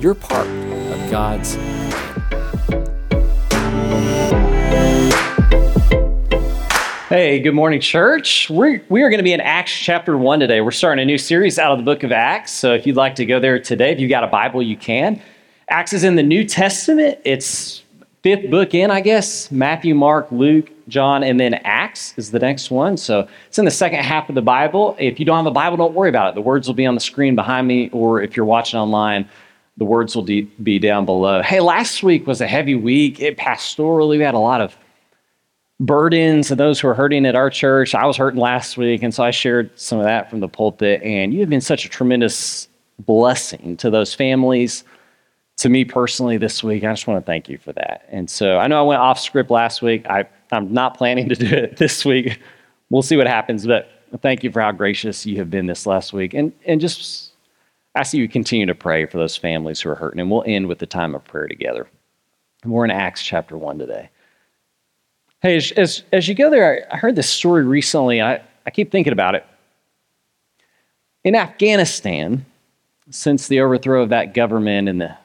you're part of God's Hey, good morning, church. We're, we are going to be in Acts chapter 1 today. We're starting a new series out of the book of Acts. So if you'd like to go there today, if you've got a Bible, you can. Acts is in the New Testament. It's fifth book in, I guess. Matthew, Mark, Luke, John, and then Acts is the next one. So it's in the second half of the Bible. If you don't have a Bible, don't worry about it. The words will be on the screen behind me, or if you're watching online, the words will de- be down below. Hey, last week was a heavy week. It pastorally, we had a lot of burdens and those who are hurting at our church. I was hurting last week, and so I shared some of that from the pulpit. And you have been such a tremendous blessing to those families, to me personally this week. I just want to thank you for that. And so I know I went off script last week. I, I'm not planning to do it this week. We'll see what happens, but thank you for how gracious you have been this last week. And, and just ask that you continue to pray for those families who are hurting. And we'll end with the time of prayer together. And we're in Acts chapter 1 today. Hey, as, as, as you go there, I, I heard this story recently. I, I keep thinking about it. In Afghanistan, since the overthrow of that government and the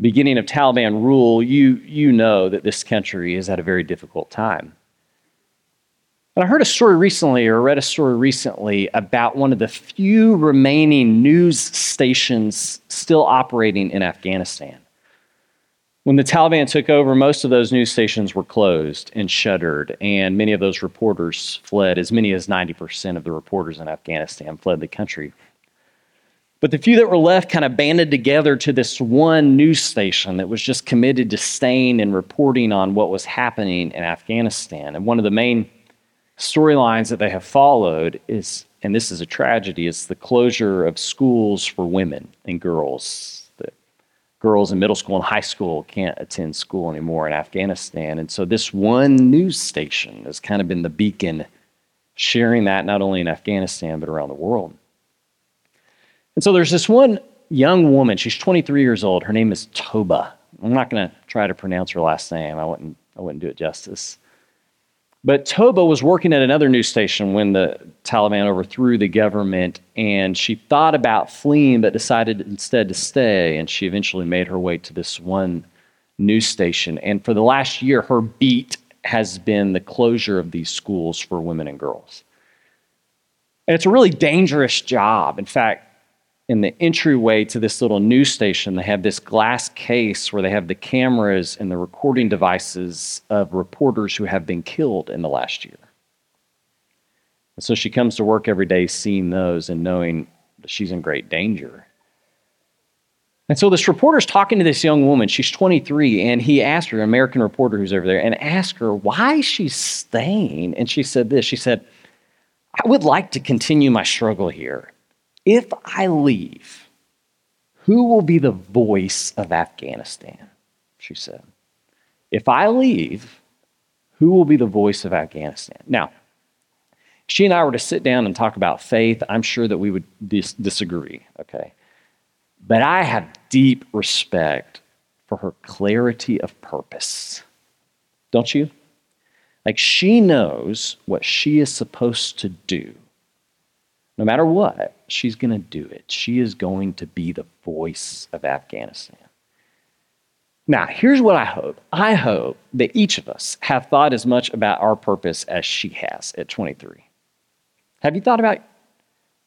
beginning of Taliban rule, you, you know that this country is at a very difficult time. And I heard a story recently, or read a story recently, about one of the few remaining news stations still operating in Afghanistan. When the Taliban took over, most of those news stations were closed and shuttered, and many of those reporters fled. As many as 90% of the reporters in Afghanistan fled the country. But the few that were left kind of banded together to this one news station that was just committed to staying and reporting on what was happening in Afghanistan. And one of the main storylines that they have followed is, and this is a tragedy, is the closure of schools for women and girls. The girls in middle school and high school can't attend school anymore in Afghanistan. And so this one news station has kind of been the beacon sharing that not only in Afghanistan, but around the world. And so there's this one young woman, she's 23 years old. Her name is Toba. I'm not going to try to pronounce her last name, I wouldn't, I wouldn't do it justice. But Toba was working at another news station when the Taliban overthrew the government, and she thought about fleeing but decided instead to stay. And she eventually made her way to this one news station. And for the last year, her beat has been the closure of these schools for women and girls. And it's a really dangerous job. In fact, in the entryway to this little news station, they have this glass case where they have the cameras and the recording devices of reporters who have been killed in the last year. And so she comes to work every day seeing those and knowing that she's in great danger. And so this reporter's talking to this young woman. She's 23, and he asked her, an American reporter who's over there, and asked her why she's staying. And she said this She said, I would like to continue my struggle here. If I leave, who will be the voice of Afghanistan? She said. If I leave, who will be the voice of Afghanistan? Now, she and I were to sit down and talk about faith, I'm sure that we would dis- disagree, okay? But I have deep respect for her clarity of purpose. Don't you? Like she knows what she is supposed to do. No matter what, she's going to do it. She is going to be the voice of Afghanistan. Now, here's what I hope I hope that each of us have thought as much about our purpose as she has at 23. Have you thought about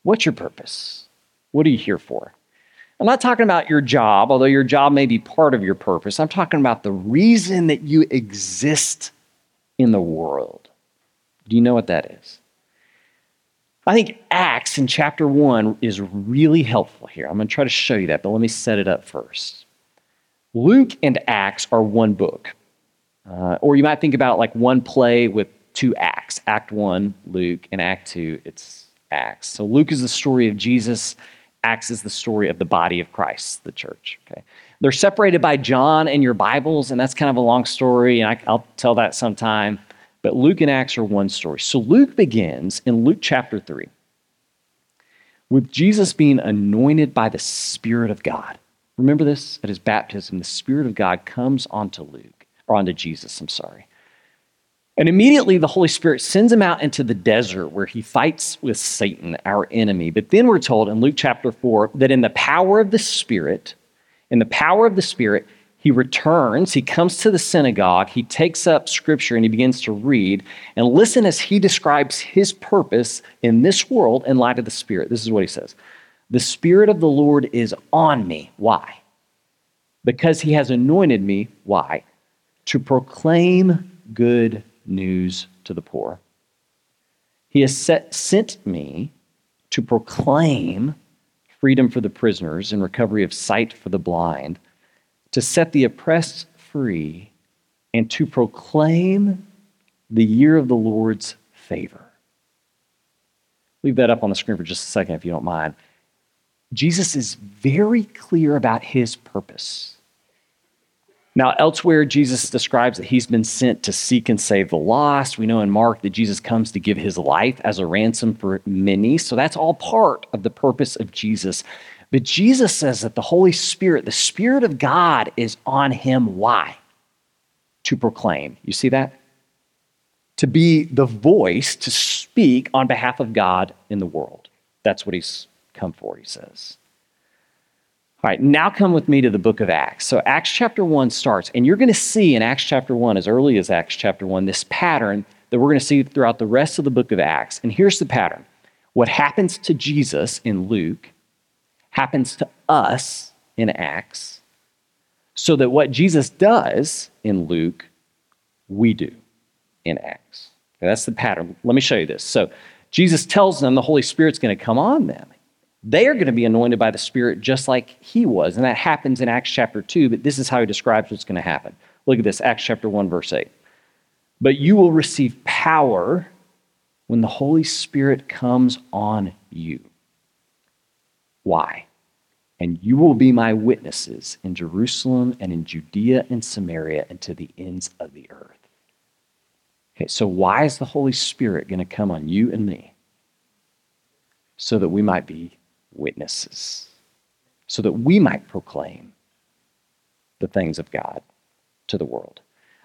what's your purpose? What are you here for? I'm not talking about your job, although your job may be part of your purpose. I'm talking about the reason that you exist in the world. Do you know what that is? I think Acts in chapter 1 is really helpful here. I'm going to try to show you that, but let me set it up first. Luke and Acts are one book. Uh, or you might think about like one play with two acts Act 1, Luke, and Act 2, it's Acts. So Luke is the story of Jesus. Acts is the story of the body of Christ, the church. Okay, they're separated by John in your Bibles, and that's kind of a long story, and I, I'll tell that sometime. But Luke and Acts are one story. So Luke begins in Luke chapter three with Jesus being anointed by the Spirit of God. Remember this? At his baptism, the Spirit of God comes onto Luke, or onto Jesus, I'm sorry. And immediately the Holy Spirit sends him out into the desert where he fights with Satan, our enemy. But then we're told in Luke chapter 4 that in the power of the Spirit, in the power of the Spirit, he returns, he comes to the synagogue, he takes up scripture and he begins to read. And listen as he describes his purpose in this world in light of the Spirit. This is what he says The Spirit of the Lord is on me. Why? Because he has anointed me. Why? To proclaim good news to the poor. He has set, sent me to proclaim freedom for the prisoners and recovery of sight for the blind to set the oppressed free, and to proclaim the year of the Lord's favor. Leave that up on the screen for just a second if you don't mind. Jesus is very clear about his purpose. Now, elsewhere, Jesus describes that he's been sent to seek and save the lost. We know in Mark that Jesus comes to give his life as a ransom for many. So that's all part of the purpose of Jesus. But Jesus says that the Holy Spirit, the Spirit of God, is on him. Why? To proclaim. You see that? To be the voice to speak on behalf of God in the world. That's what he's come for, he says. All right, now come with me to the book of Acts. So, Acts chapter 1 starts, and you're going to see in Acts chapter 1, as early as Acts chapter 1, this pattern that we're going to see throughout the rest of the book of Acts. And here's the pattern what happens to Jesus in Luke happens to us in Acts, so that what Jesus does in Luke, we do in Acts. That's the pattern. Let me show you this. So, Jesus tells them the Holy Spirit's going to come on them. They are going to be anointed by the Spirit just like he was. And that happens in Acts chapter 2, but this is how he describes what's going to happen. Look at this Acts chapter 1, verse 8. But you will receive power when the Holy Spirit comes on you. Why? And you will be my witnesses in Jerusalem and in Judea and Samaria and to the ends of the earth. Okay, so why is the Holy Spirit going to come on you and me? So that we might be witnesses, so that we might proclaim the things of God to the world.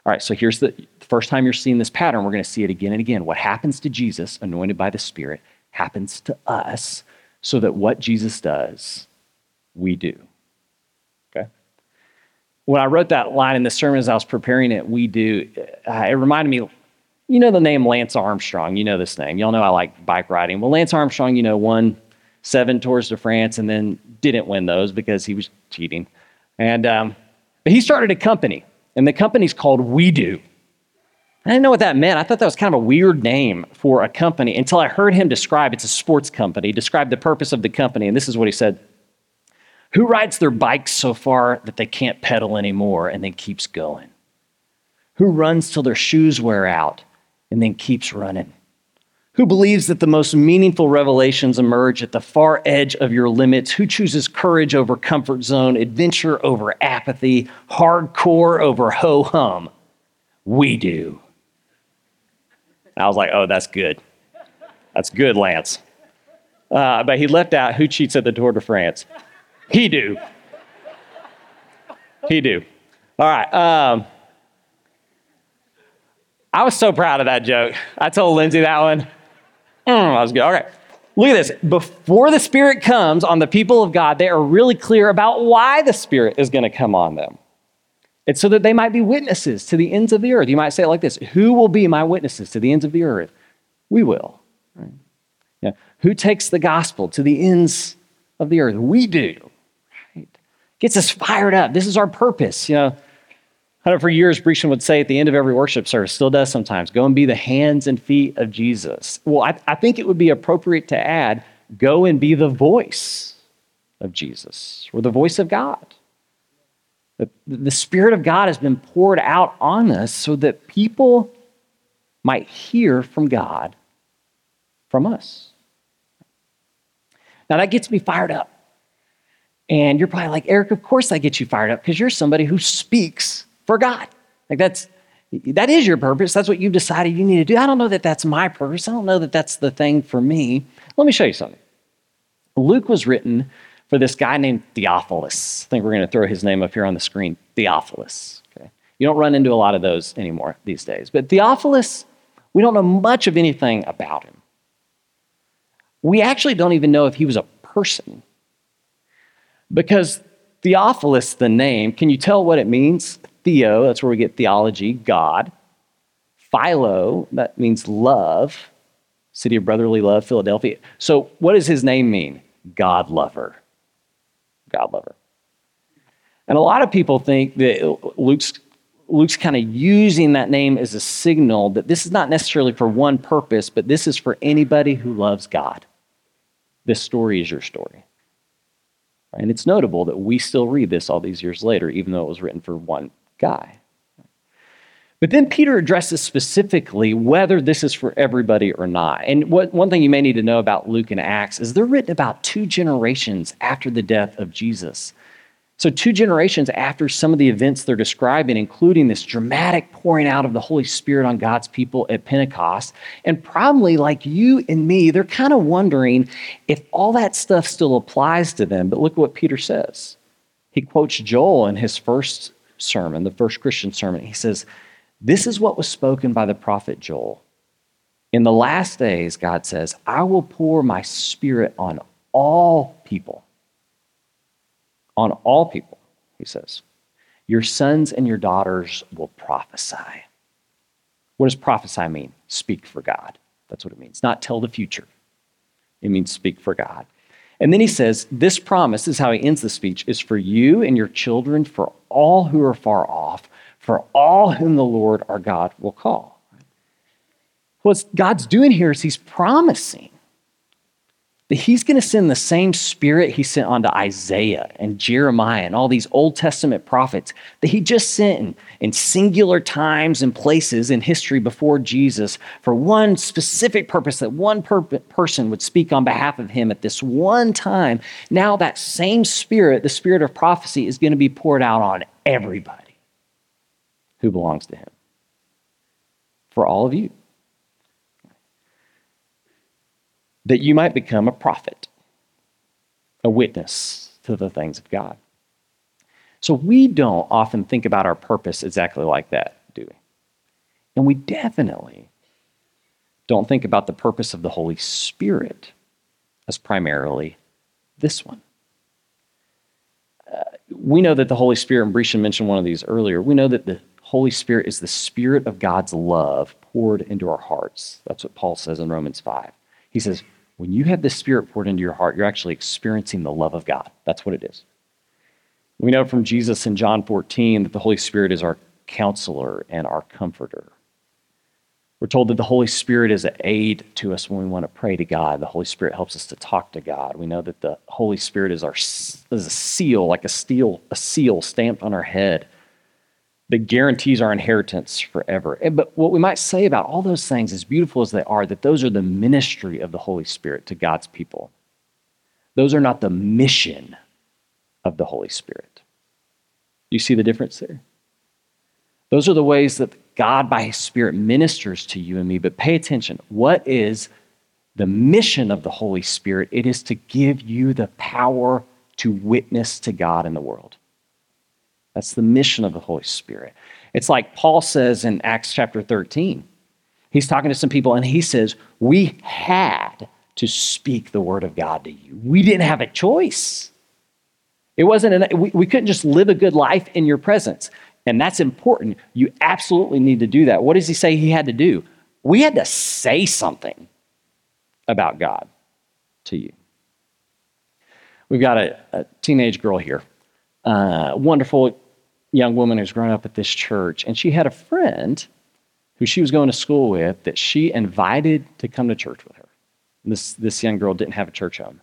All right, so here's the first time you're seeing this pattern. We're going to see it again and again. What happens to Jesus, anointed by the Spirit, happens to us, so that what Jesus does we do. Okay? When I wrote that line in the sermon as I was preparing it, we do, uh, it reminded me, you know the name Lance Armstrong. You know this name. Y'all know I like bike riding. Well, Lance Armstrong, you know, won seven Tours de France and then didn't win those because he was cheating. And um, he started a company, and the company's called We Do. I didn't know what that meant. I thought that was kind of a weird name for a company until I heard him describe it's a sports company, describe the purpose of the company. And this is what he said who rides their bike so far that they can't pedal anymore and then keeps going? Who runs till their shoes wear out and then keeps running? Who believes that the most meaningful revelations emerge at the far edge of your limits? Who chooses courage over comfort zone, adventure over apathy, hardcore over ho hum? We do. I was like, oh, that's good. That's good, Lance. Uh, but he left out who cheats at the Tour de France. He do. He do. All right. Um, I was so proud of that joke. I told Lindsay that one. Mm, I was good. All right. Look at this. Before the Spirit comes on the people of God, they are really clear about why the Spirit is going to come on them. It's so that they might be witnesses to the ends of the earth. You might say it like this Who will be my witnesses to the ends of the earth? We will. Right? Yeah. Who takes the gospel to the ends of the earth? We do gets us fired up. This is our purpose. You know, I know for years, Brescian would say at the end of every worship service, still does sometimes, go and be the hands and feet of Jesus. Well, I, I think it would be appropriate to add, go and be the voice of Jesus or the voice of God. The, the Spirit of God has been poured out on us so that people might hear from God from us. Now, that gets me fired up And you're probably like, Eric, of course I get you fired up because you're somebody who speaks for God. Like that's that is your purpose. That's what you've decided you need to do. I don't know that that's my purpose. I don't know that that's the thing for me. Let me show you something. Luke was written for this guy named Theophilus. I think we're going to throw his name up here on the screen. Theophilus. Okay. You don't run into a lot of those anymore these days. But Theophilus, we don't know much of anything about him. We actually don't even know if he was a person. Because Theophilus, the name, can you tell what it means? Theo, that's where we get theology, God. Philo, that means love. City of Brotherly Love, Philadelphia. So, what does his name mean? God lover. God lover. And a lot of people think that Luke's, Luke's kind of using that name as a signal that this is not necessarily for one purpose, but this is for anybody who loves God. This story is your story. And it's notable that we still read this all these years later, even though it was written for one guy. But then Peter addresses specifically whether this is for everybody or not. And what, one thing you may need to know about Luke and Acts is they're written about two generations after the death of Jesus. So, two generations after some of the events they're describing, including this dramatic pouring out of the Holy Spirit on God's people at Pentecost. And probably like you and me, they're kind of wondering if all that stuff still applies to them. But look what Peter says. He quotes Joel in his first sermon, the first Christian sermon. He says, This is what was spoken by the prophet Joel. In the last days, God says, I will pour my spirit on all people on all people, he says. Your sons and your daughters will prophesy. What does prophesy mean? Speak for God. That's what it means. Not tell the future. It means speak for God. And then he says, This promise this is how he ends the speech is for you and your children, for all who are far off, for all whom the Lord our God will call. What God's doing here is he's promising that he's going to send the same spirit he sent onto Isaiah and Jeremiah and all these Old Testament prophets that he just sent in, in singular times and places in history before Jesus for one specific purpose that one per- person would speak on behalf of him at this one time. Now, that same spirit, the spirit of prophecy, is going to be poured out on everybody who belongs to him. For all of you. That you might become a prophet, a witness to the things of God. So we don't often think about our purpose exactly like that, do we? And we definitely don't think about the purpose of the Holy Spirit as primarily this one. Uh, we know that the Holy Spirit, and Brescian mentioned one of these earlier, we know that the Holy Spirit is the Spirit of God's love poured into our hearts. That's what Paul says in Romans 5. He says, when you have the Spirit poured into your heart, you're actually experiencing the love of God. That's what it is. We know from Jesus in John 14 that the Holy Spirit is our counselor and our comforter. We're told that the Holy Spirit is an aid to us when we want to pray to God. The Holy Spirit helps us to talk to God. We know that the Holy Spirit is our is a seal, like a steel, a seal stamped on our head that guarantees our inheritance forever. But what we might say about all those things, as beautiful as they are, that those are the ministry of the Holy Spirit to God's people. Those are not the mission of the Holy Spirit. You see the difference there? Those are the ways that God, by His Spirit, ministers to you and me. But pay attention. What is the mission of the Holy Spirit? It is to give you the power to witness to God in the world. That's the mission of the Holy Spirit. It's like Paul says in Acts chapter 13. He's talking to some people and he says, We had to speak the word of God to you. We didn't have a choice. It wasn't, an, we, we couldn't just live a good life in your presence. And that's important. You absolutely need to do that. What does he say he had to do? We had to say something about God to you. We've got a, a teenage girl here uh, wonderful young woman who's grown up at this church, and she had a friend who she was going to school with that she invited to come to church with her. This, this young girl didn't have a church home.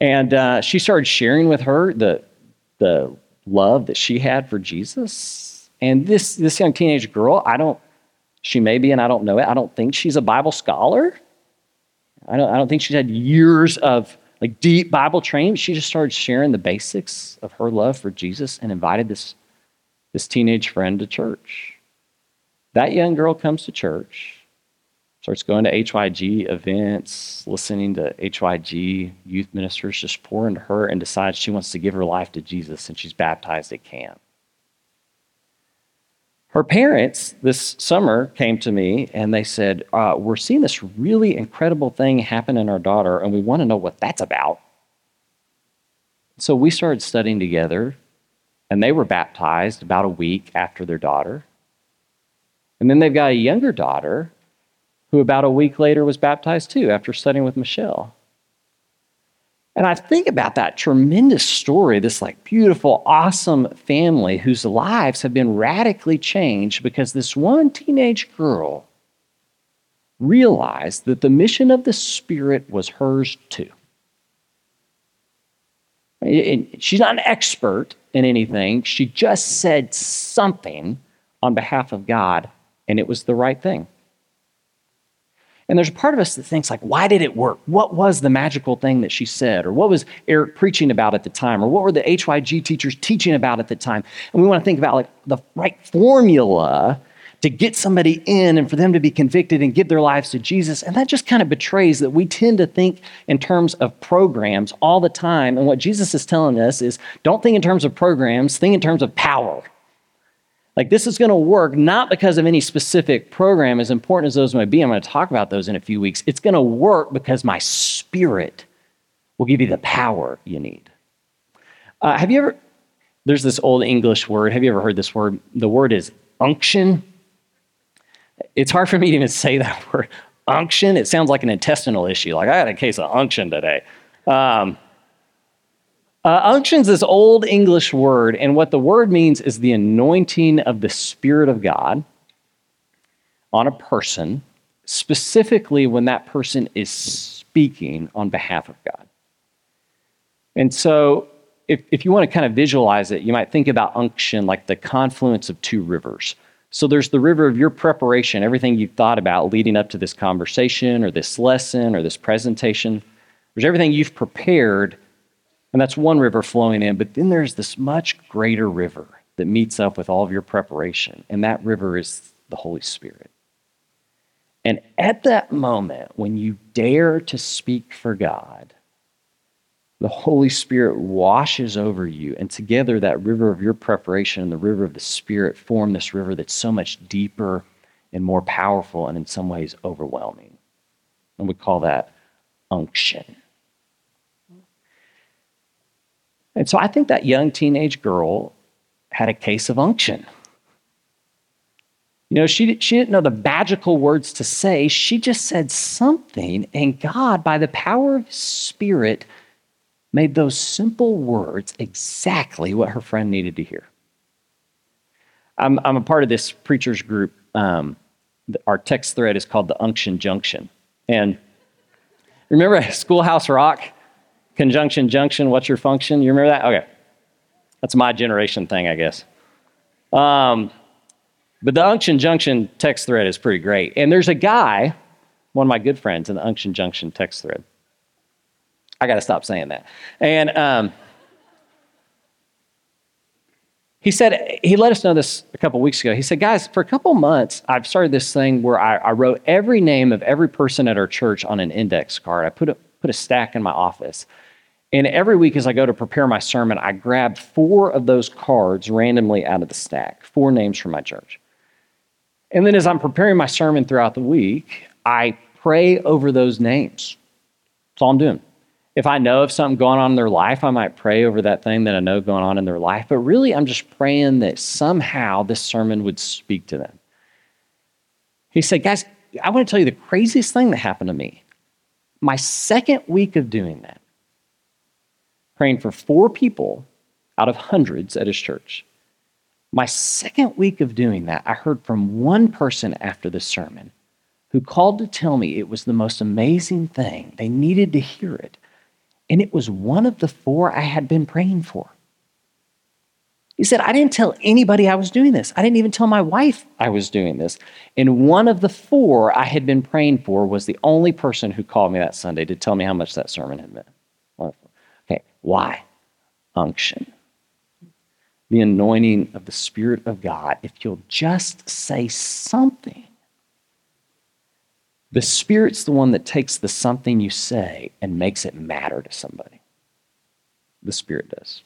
And uh, she started sharing with her the, the love that she had for Jesus. And this, this young teenage girl, I don't, she may be, and I don't know it, I don't think she's a Bible scholar. I don't, I don't think she's had years of like deep Bible training. She just started sharing the basics of her love for Jesus and invited this, this teenage friend to church. That young girl comes to church, starts going to HYG events, listening to HYG youth ministers just pour into her, and decides she wants to give her life to Jesus, and she's baptized at camp. Her parents this summer came to me and they said, uh, We're seeing this really incredible thing happen in our daughter, and we want to know what that's about. So we started studying together, and they were baptized about a week after their daughter. And then they've got a younger daughter who, about a week later, was baptized too after studying with Michelle. And I think about that tremendous story, this like beautiful, awesome family whose lives have been radically changed because this one teenage girl realized that the mission of the Spirit was hers too. She's not an expert in anything. She just said something on behalf of God, and it was the right thing. And there's a part of us that thinks, like, why did it work? What was the magical thing that she said? Or what was Eric preaching about at the time? Or what were the HYG teachers teaching about at the time? And we want to think about like the right formula to get somebody in and for them to be convicted and give their lives to Jesus. And that just kind of betrays that we tend to think in terms of programs all the time. And what Jesus is telling us is don't think in terms of programs, think in terms of power. Like this is going to work not because of any specific program, as important as those might be. I'm going to talk about those in a few weeks. It's going to work because my spirit will give you the power you need. Uh, have you ever, there's this old English word. Have you ever heard this word? The word is unction. It's hard for me to even say that word. Unction. It sounds like an intestinal issue. Like I had a case of unction today. Um, uh, unction's this old English word, and what the word means is the anointing of the Spirit of God on a person, specifically when that person is speaking on behalf of God. And so, if, if you want to kind of visualize it, you might think about unction like the confluence of two rivers. So, there's the river of your preparation, everything you've thought about leading up to this conversation or this lesson or this presentation. There's everything you've prepared and that's one river flowing in. But then there's this much greater river that meets up with all of your preparation. And that river is the Holy Spirit. And at that moment, when you dare to speak for God, the Holy Spirit washes over you. And together, that river of your preparation and the river of the Spirit form this river that's so much deeper and more powerful and in some ways overwhelming. And we call that unction. And so I think that young teenage girl had a case of unction. You know, she, she didn't know the magical words to say. She just said something, and God, by the power of Spirit, made those simple words exactly what her friend needed to hear. I'm, I'm a part of this preacher's group. Um, our text thread is called the Unction Junction. And remember Schoolhouse Rock? Conjunction, junction, what's your function? You remember that? Okay. That's my generation thing, I guess. Um, but the Unction Junction text thread is pretty great. And there's a guy, one of my good friends in the Unction Junction text thread. I got to stop saying that. And um, he said, he let us know this a couple weeks ago. He said, guys, for a couple months, I've started this thing where I, I, wrote every name of every person at our church on an index card. I put it, put a stack in my office. And every week as I go to prepare my sermon, I grab four of those cards randomly out of the stack, four names from my church. And then as I'm preparing my sermon throughout the week, I pray over those names. That's all I'm doing. If I know of something going on in their life, I might pray over that thing that I know going on in their life. But really, I'm just praying that somehow this sermon would speak to them. He said, Guys, I want to tell you the craziest thing that happened to me. My second week of doing that, praying for four people out of hundreds at his church. My second week of doing that, I heard from one person after the sermon who called to tell me it was the most amazing thing. They needed to hear it. And it was one of the four I had been praying for. He said, I didn't tell anybody I was doing this. I didn't even tell my wife I was doing this. And one of the four I had been praying for was the only person who called me that Sunday to tell me how much that sermon had meant. Okay, why? Unction. The anointing of the Spirit of God. If you'll just say something, the Spirit's the one that takes the something you say and makes it matter to somebody. The Spirit does.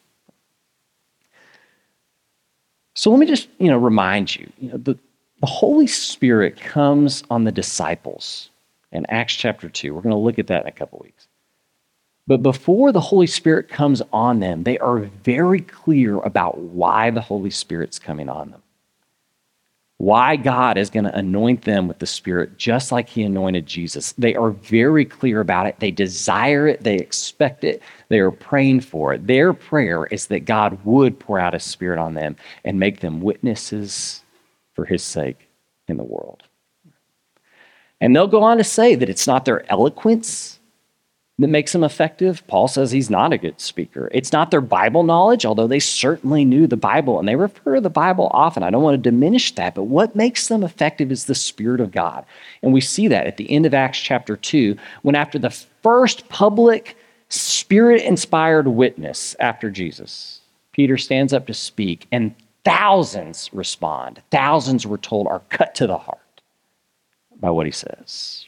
So let me just, you know, remind you, you know, the, the Holy Spirit comes on the disciples in Acts chapter 2. We're going to look at that in a couple weeks. But before the Holy Spirit comes on them, they are very clear about why the Holy Spirit's coming on them. Why God is going to anoint them with the Spirit just like He anointed Jesus. They are very clear about it. They desire it. They expect it. They are praying for it. Their prayer is that God would pour out His Spirit on them and make them witnesses for His sake in the world. And they'll go on to say that it's not their eloquence that makes them effective. Paul says he's not a good speaker. It's not their Bible knowledge, although they certainly knew the Bible and they refer to the Bible often. I don't want to diminish that, but what makes them effective is the Spirit of God. And we see that at the end of Acts chapter 2, when after the first public Spirit inspired witness after Jesus, Peter stands up to speak, and thousands respond. Thousands, we're told, are cut to the heart by what he says.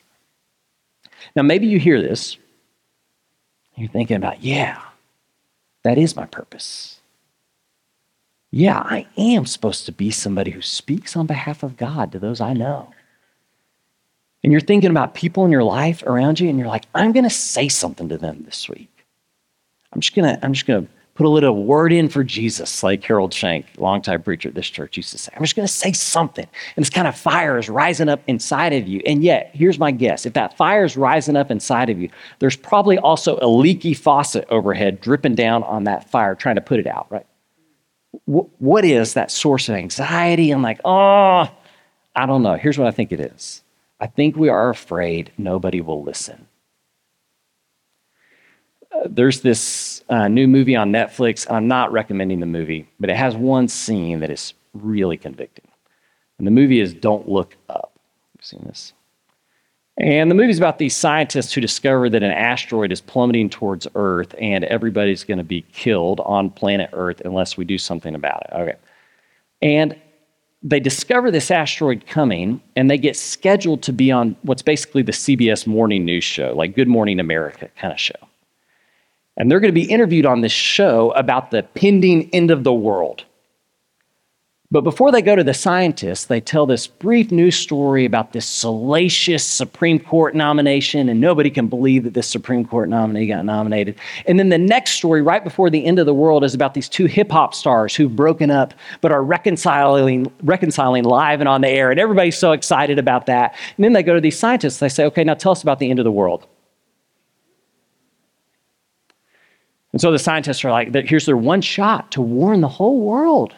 Now, maybe you hear this you're thinking about, yeah, that is my purpose. Yeah, I am supposed to be somebody who speaks on behalf of God to those I know. And you're thinking about people in your life around you, and you're like, I'm going to say something to them this week. I'm just going to, I'm just going to put a little word in for Jesus, like Harold Shank, longtime preacher at this church, used to say. I'm just going to say something. And this kind of fire is rising up inside of you. And yet, here's my guess if that fire is rising up inside of you, there's probably also a leaky faucet overhead dripping down on that fire, trying to put it out, right? What is that source of anxiety? I'm like, oh, I don't know. Here's what I think it is I think we are afraid nobody will listen there's this uh, new movie on Netflix. I'm not recommending the movie, but it has one scene that is really convicting. And the movie is Don't Look Up. You've seen this? And the movie's about these scientists who discover that an asteroid is plummeting towards Earth and everybody's going to be killed on planet Earth unless we do something about it. Okay. And they discover this asteroid coming and they get scheduled to be on what's basically the CBS morning news show, like Good Morning America kind of show. And they're going to be interviewed on this show about the pending end of the world. But before they go to the scientists, they tell this brief news story about this salacious Supreme Court nomination, and nobody can believe that this Supreme Court nominee got nominated. And then the next story, right before the end of the world, is about these two hip hop stars who've broken up but are reconciling, reconciling live and on the air. And everybody's so excited about that. And then they go to these scientists, they say, okay, now tell us about the end of the world. And so the scientists are like, here's their one shot to warn the whole world.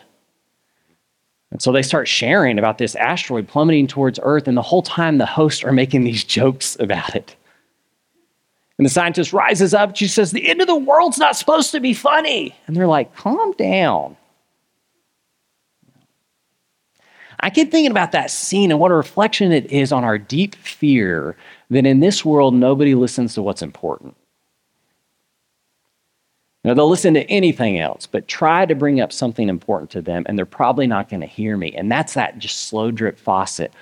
And so they start sharing about this asteroid plummeting towards Earth, and the whole time the hosts are making these jokes about it. And the scientist rises up, she says, The end of the world's not supposed to be funny. And they're like, Calm down. I keep thinking about that scene and what a reflection it is on our deep fear that in this world nobody listens to what's important. Now, they'll listen to anything else, but try to bring up something important to them, and they're probably not going to hear me. And that's that just slow drip faucet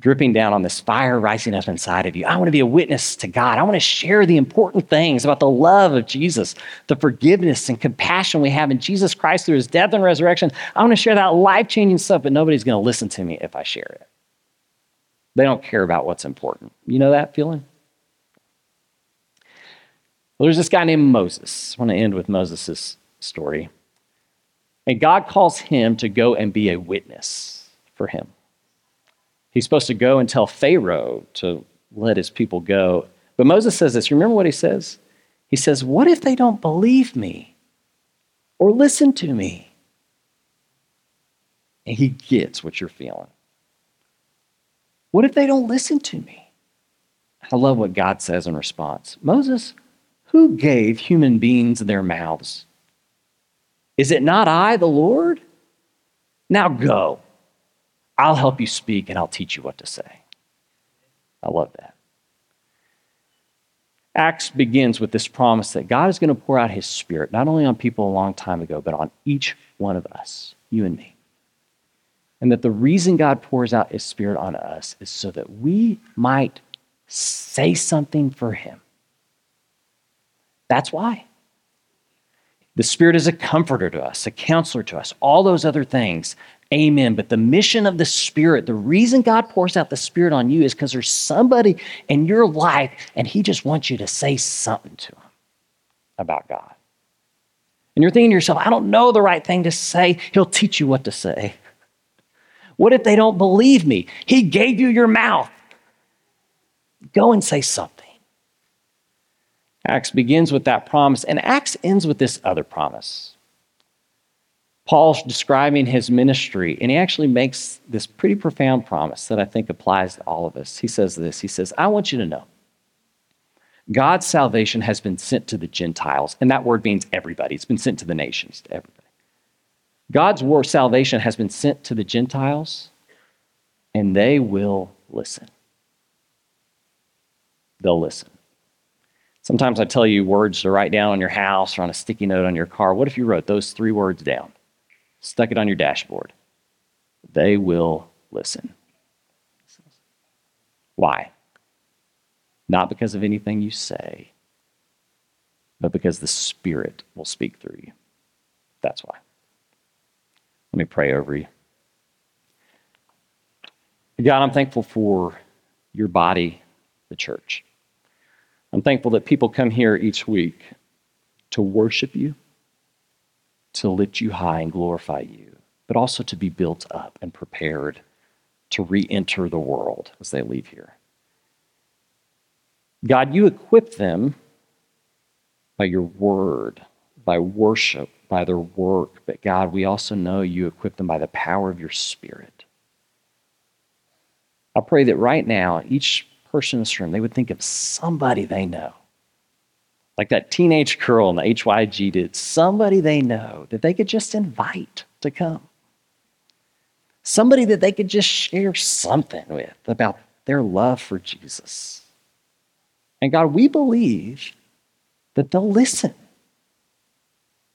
dripping down on this fire rising up inside of you. I want to be a witness to God. I want to share the important things about the love of Jesus, the forgiveness and compassion we have in Jesus Christ through his death and resurrection. I want to share that life changing stuff, but nobody's going to listen to me if I share it. They don't care about what's important. You know that feeling? Well, there's this guy named Moses. I want to end with Moses' story. And God calls him to go and be a witness for him. He's supposed to go and tell Pharaoh to let his people go. But Moses says this. Remember what he says? He says, What if they don't believe me or listen to me? And he gets what you're feeling. What if they don't listen to me? I love what God says in response Moses, who gave human beings their mouths? Is it not I, the Lord? Now go. I'll help you speak and I'll teach you what to say. I love that. Acts begins with this promise that God is going to pour out his spirit, not only on people a long time ago, but on each one of us, you and me. And that the reason God pours out his spirit on us is so that we might say something for him. That's why. The Spirit is a comforter to us, a counselor to us, all those other things. Amen. But the mission of the Spirit, the reason God pours out the Spirit on you is because there's somebody in your life and He just wants you to say something to Him about God. And you're thinking to yourself, I don't know the right thing to say. He'll teach you what to say. What if they don't believe me? He gave you your mouth. Go and say something. Acts begins with that promise, and Acts ends with this other promise. Paul's describing his ministry, and he actually makes this pretty profound promise that I think applies to all of us. He says this He says, I want you to know God's salvation has been sent to the Gentiles, and that word means everybody. It's been sent to the nations, to everybody. God's word salvation has been sent to the Gentiles, and they will listen. They'll listen. Sometimes I tell you words to write down on your house or on a sticky note on your car. What if you wrote those three words down, stuck it on your dashboard? They will listen. Why? Not because of anything you say, but because the Spirit will speak through you. That's why. Let me pray over you. God, I'm thankful for your body, the church. I'm thankful that people come here each week to worship you, to lift you high and glorify you, but also to be built up and prepared to re enter the world as they leave here. God, you equip them by your word, by worship, by their work. But God, we also know you equip them by the power of your spirit. I pray that right now, each person in this room, they would think of somebody they know. Like that teenage girl in the HYG did, somebody they know that they could just invite to come. Somebody that they could just share something with about their love for Jesus. And God, we believe that they'll listen.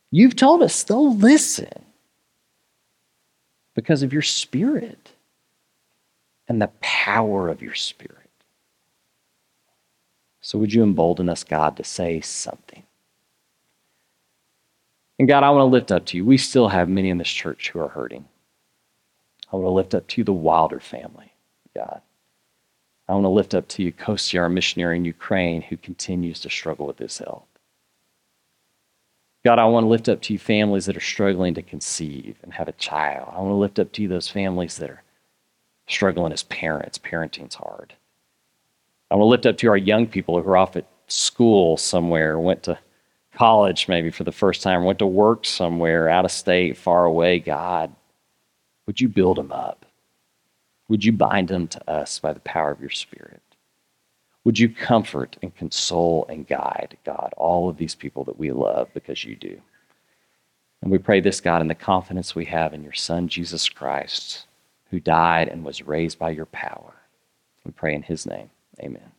You've told us they'll listen because of your spirit and the power of your spirit. So would you embolden us, God, to say something? And God, I want to lift up to you. We still have many in this church who are hurting. I want to lift up to you the Wilder family, God. I want to lift up to you Kostya, our missionary in Ukraine, who continues to struggle with his health. God, I want to lift up to you families that are struggling to conceive and have a child. I want to lift up to you those families that are struggling as parents. Parenting's hard. I want to lift up to our young people who are off at school somewhere, went to college maybe for the first time, went to work somewhere out of state, far away. God, would you build them up? Would you bind them to us by the power of your Spirit? Would you comfort and console and guide, God, all of these people that we love because you do? And we pray this, God, in the confidence we have in your Son, Jesus Christ, who died and was raised by your power. We pray in his name. Amen.